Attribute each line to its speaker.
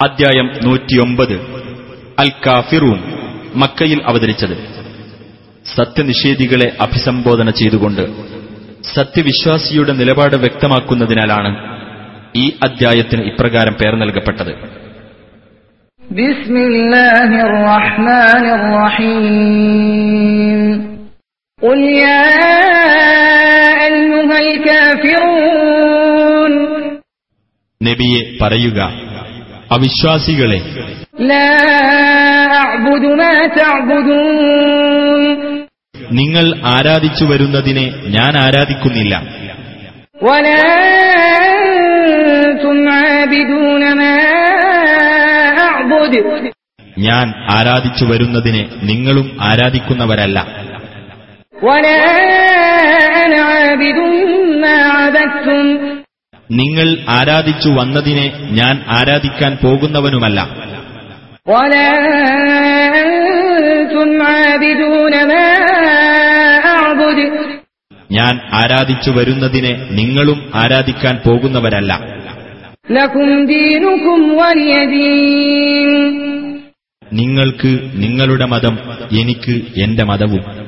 Speaker 1: അദ്ധ്യായം നൂറ്റിയൊമ്പത് അൽ കാഫിറൂൻ മക്കയിൽ അവതരിച്ചത് സത്യനിഷേധികളെ അഭിസംബോധന ചെയ്തുകൊണ്ട് സത്യവിശ്വാസിയുടെ നിലപാട് വ്യക്തമാക്കുന്നതിനാലാണ് ഈ അദ്ധ്യായത്തിന് ഇപ്രകാരം പേർ നൽകപ്പെട്ടത്
Speaker 2: بسم الله الرحمن الرحيم قل يا أيها الكافرون
Speaker 1: നബിയെ പറയുക അവിശ്വാസികളെ
Speaker 2: لا أعبد ما تعبدون
Speaker 1: നിങ്ങൾ ആരാധിച്ചു വരുന്നതിനെ ഞാൻ ആരാധിക്കുന്നില്ല
Speaker 2: ولا أنتم عابدون ما أعبد
Speaker 1: ഞാൻ ആരാധിച്ചു വരുന്നതിനെ നിങ്ങളും ആരാധിക്കുന്നവരല്ല
Speaker 2: ولا أنا عابد ما عبدتم
Speaker 1: നിങ്ങൾ ആരാധിച്ചു വന്നതിനെ ഞാൻ ആരാധിക്കാൻ പോകുന്നവനുമല്ല. ഞാൻ ആരാധിച്ചു വരുന്നതിനെ നിങ്ങളും ആരാധിക്കാൻ പോകുന്നവരല്ല. നിങ്ങൾക്ക് നിങ്ങളുടെ മതം എനിക്ക് എന്റെ മതവും.